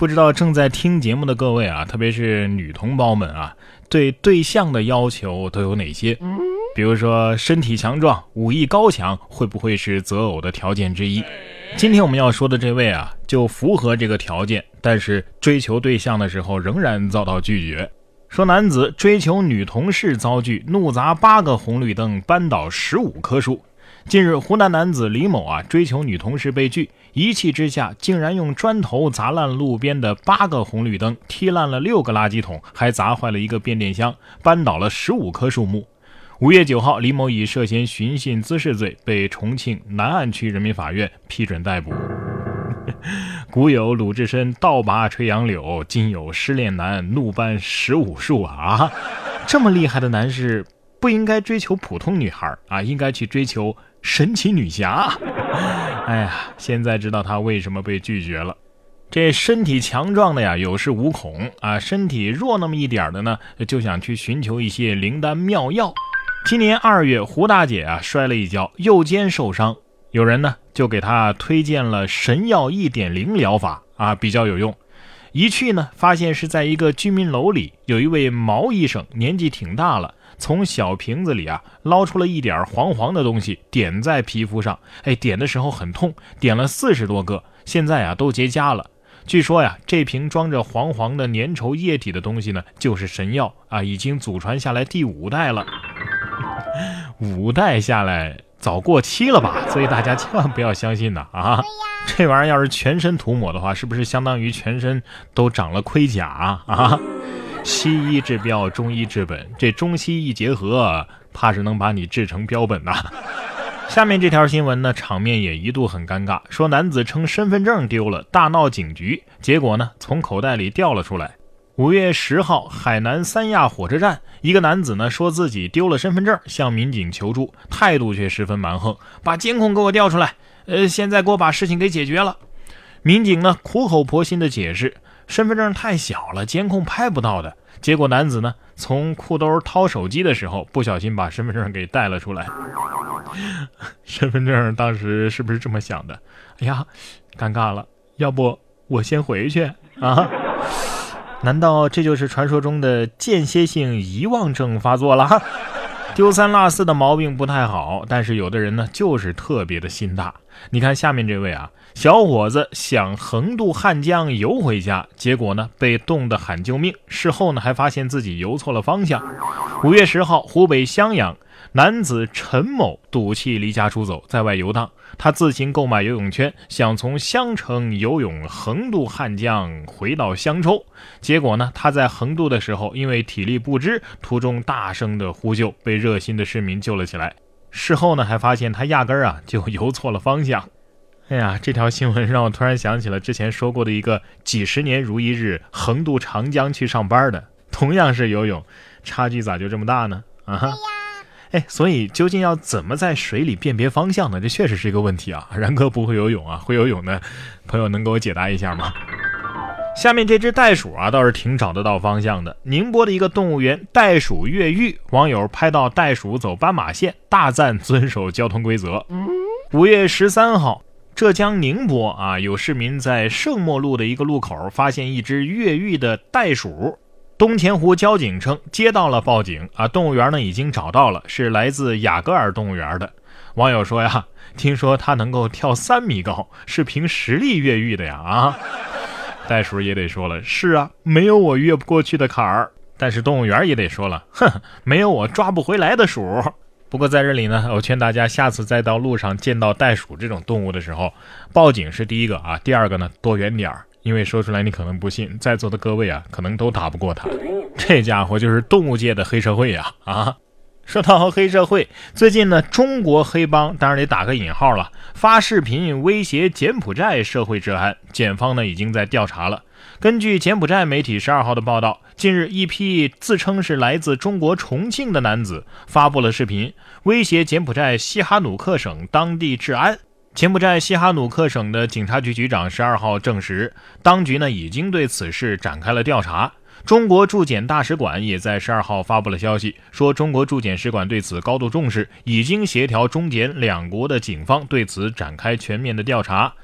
不知道正在听节目的各位啊，特别是女同胞们啊，对对象的要求都有哪些？比如说身体强壮、武艺高强，会不会是择偶的条件之一？今天我们要说的这位啊，就符合这个条件，但是追求对象的时候仍然遭到拒绝。说男子追求女同事遭拒，怒砸八个红绿灯，扳倒十五棵树。近日，湖南男子李某啊追求女同事被拒，一气之下竟然用砖头砸烂路边的八个红绿灯，踢烂了六个垃圾桶，还砸坏了一个变电箱，扳倒了十五棵树木。五月九号，李某以涉嫌寻衅滋事罪被重庆南岸区人民法院批准逮捕。古有鲁智深倒拔垂杨柳，今有失恋男怒扳十五树啊！这么厉害的男士，不应该追求普通女孩啊，应该去追求。神奇女侠，哎呀，现在知道她为什么被拒绝了。这身体强壮的呀，有恃无恐啊；身体弱那么一点的呢，就想去寻求一些灵丹妙药。今年二月，胡大姐啊摔了一跤，右肩受伤，有人呢就给她推荐了神药一点零疗法啊，比较有用。一去呢，发现是在一个居民楼里，有一位毛医生，年纪挺大了。从小瓶子里啊捞出了一点黄黄的东西，点在皮肤上。哎，点的时候很痛，点了四十多个，现在啊都结痂了。据说呀，这瓶装着黄黄的粘稠液体的东西呢，就是神药啊，已经祖传下来第五代了。五代下来早过期了吧？所以大家千万不要相信呐啊！这玩意儿要是全身涂抹的话，是不是相当于全身都长了盔甲啊？西医治标，中医治本，这中西医结合，怕是能把你治成标本呐。下面这条新闻呢，场面也一度很尴尬。说男子称身份证丢了，大闹警局，结果呢，从口袋里掉了出来。五月十号，海南三亚火车站，一个男子呢说自己丢了身份证，向民警求助，态度却十分蛮横，把监控给我调出来，呃，现在给我把事情给解决了。民警呢苦口婆心的解释。身份证太小了，监控拍不到的。结果男子呢，从裤兜掏手机的时候，不小心把身份证给带了出来。身份证当时是不是这么想的？哎呀，尴尬了，要不我先回去啊？难道这就是传说中的间歇性遗忘症发作了？丢三落四的毛病不太好，但是有的人呢，就是特别的心大。你看下面这位啊。小伙子想横渡汉江游回家，结果呢被冻得喊救命。事后呢还发现自己游错了方向。五月十号，湖北襄阳男子陈某赌气离家出走，在外游荡。他自行购买游泳圈，想从襄城游泳横渡汉江回到襄州。结果呢他在横渡的时候，因为体力不支，途中大声的呼救，被热心的市民救了起来。事后呢还发现他压根儿啊就游错了方向。哎呀，这条新闻让我突然想起了之前说过的一个几十年如一日横渡长江去上班的，同样是游泳，差距咋就这么大呢？啊哈！哎，所以究竟要怎么在水里辨别方向呢？这确实是一个问题啊。然哥不会游泳啊，会游泳的朋友能给我解答一下吗？下面这只袋鼠啊，倒是挺找得到方向的。宁波的一个动物园袋鼠越狱，网友拍到袋鼠走斑马线，大赞遵守交通规则。五月十三号。浙江宁波啊，有市民在圣莫路的一个路口发现一只越狱的袋鼠。东钱湖交警称接到了报警啊，动物园呢已经找到了，是来自雅戈尔动物园的。网友说呀，听说它能够跳三米高，是凭实力越狱的呀啊！袋鼠也得说了，是啊，没有我越不过去的坎儿。但是动物园也得说了，哼，没有我抓不回来的鼠。不过在这里呢，我劝大家下次再到路上见到袋鼠这种动物的时候，报警是第一个啊，第二个呢躲远点儿，因为说出来你可能不信，在座的各位啊，可能都打不过他。这家伙就是动物界的黑社会呀！啊，说到黑社会，最近呢，中国黑帮当然得打个引号了，发视频威胁柬埔寨社会治安，检方呢已经在调查了。根据柬埔寨媒体十二号的报道，近日一批自称是来自中国重庆的男子发布了视频，威胁柬埔寨西哈努克省当地治安。柬埔寨西哈努克省的警察局局长十二号证实，当局呢已经对此事展开了调查。中国驻柬大使馆也在十二号发布了消息，说中国驻柬使馆对此高度重视，已经协调中柬两国的警方对此展开全面的调查。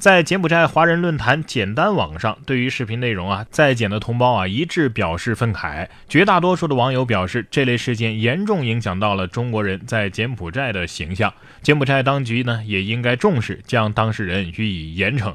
在柬埔寨华人论坛简单网上，对于视频内容啊，在柬的同胞啊一致表示愤慨。绝大多数的网友表示，这类事件严重影响到了中国人在柬埔寨的形象。柬埔寨当局呢，也应该重视，将当事人予以严惩。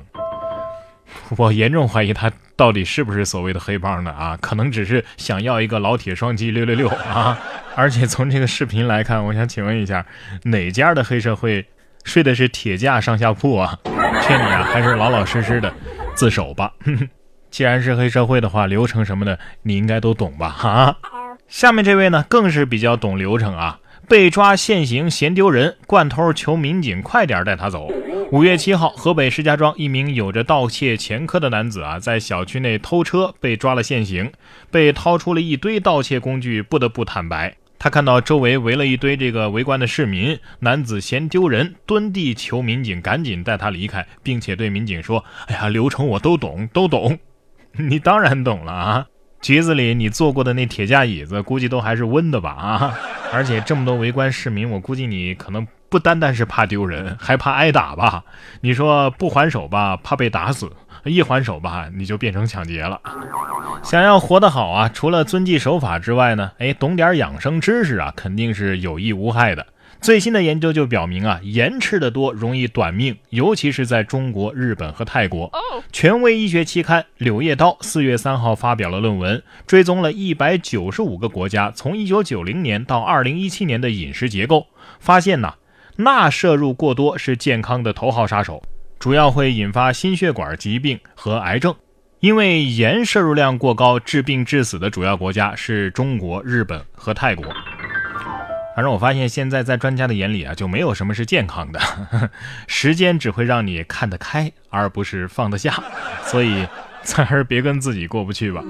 我严重怀疑他到底是不是所谓的黑帮的啊？可能只是想要一个老铁双击六六六啊！而且从这个视频来看，我想请问一下，哪家的黑社会睡的是铁架上下铺啊？劝你啊，还是老老实实的自首吧。既然是黑社会的话，流程什么的你应该都懂吧？哈。下面这位呢，更是比较懂流程啊。被抓现行嫌丢人，惯偷求民警快点带他走。五月七号，河北石家庄一名有着盗窃前科的男子啊，在小区内偷车被抓了现行，被掏出了一堆盗窃工具，不得不坦白。他看到周围围了一堆这个围观的市民，男子嫌丢人，蹲地求民警赶紧带他离开，并且对民警说：“哎呀，流程我都懂，都懂。你当然懂了啊！局子里你坐过的那铁架椅子，估计都还是温的吧？啊！而且这么多围观市民，我估计你可能不单单是怕丢人，还怕挨打吧？你说不还手吧，怕被打死；一还手吧，你就变成抢劫了。”想要活得好啊，除了遵纪守法之外呢，哎，懂点养生知识啊，肯定是有益无害的。最新的研究就表明啊，盐吃的多容易短命，尤其是在中国、日本和泰国。权威医学期刊《柳叶刀》四月三号发表了论文，追踪了一百九十五个国家从一九九零年到二零一七年的饮食结构，发现呐，钠摄入过多是健康的头号杀手，主要会引发心血管疾病和癌症。因为盐摄入量过高，致病致死的主要国家是中国、日本和泰国。反正我发现现在在专家的眼里啊，就没有什么是健康的，时间只会让你看得开，而不是放得下。所以，咱还是别跟自己过不去吧。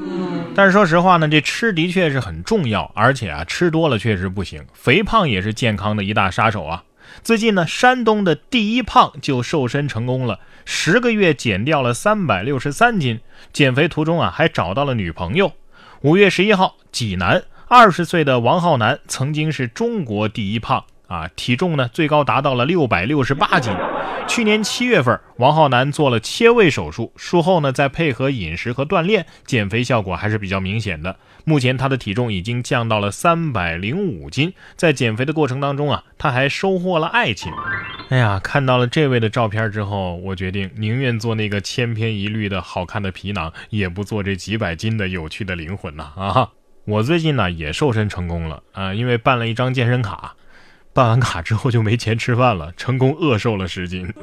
但是说实话呢，这吃的确是很重要，而且啊，吃多了确实不行，肥胖也是健康的一大杀手啊。最近呢，山东的第一胖就瘦身成功了，十个月减掉了三百六十三斤。减肥途中啊，还找到了女朋友。五月十一号，济南二十岁的王浩南曾经是中国第一胖啊，体重呢最高达到了六百六十八斤。去年七月份，王浩南做了切胃手术，术后呢，再配合饮食和锻炼，减肥效果还是比较明显的。目前他的体重已经降到了三百零五斤。在减肥的过程当中啊，他还收获了爱情。哎呀，看到了这位的照片之后，我决定宁愿做那个千篇一律的好看的皮囊，也不做这几百斤的有趣的灵魂呐！啊，我最近呢也瘦身成功了啊，因为办了一张健身卡。办完卡之后就没钱吃饭了，成功饿瘦了十斤。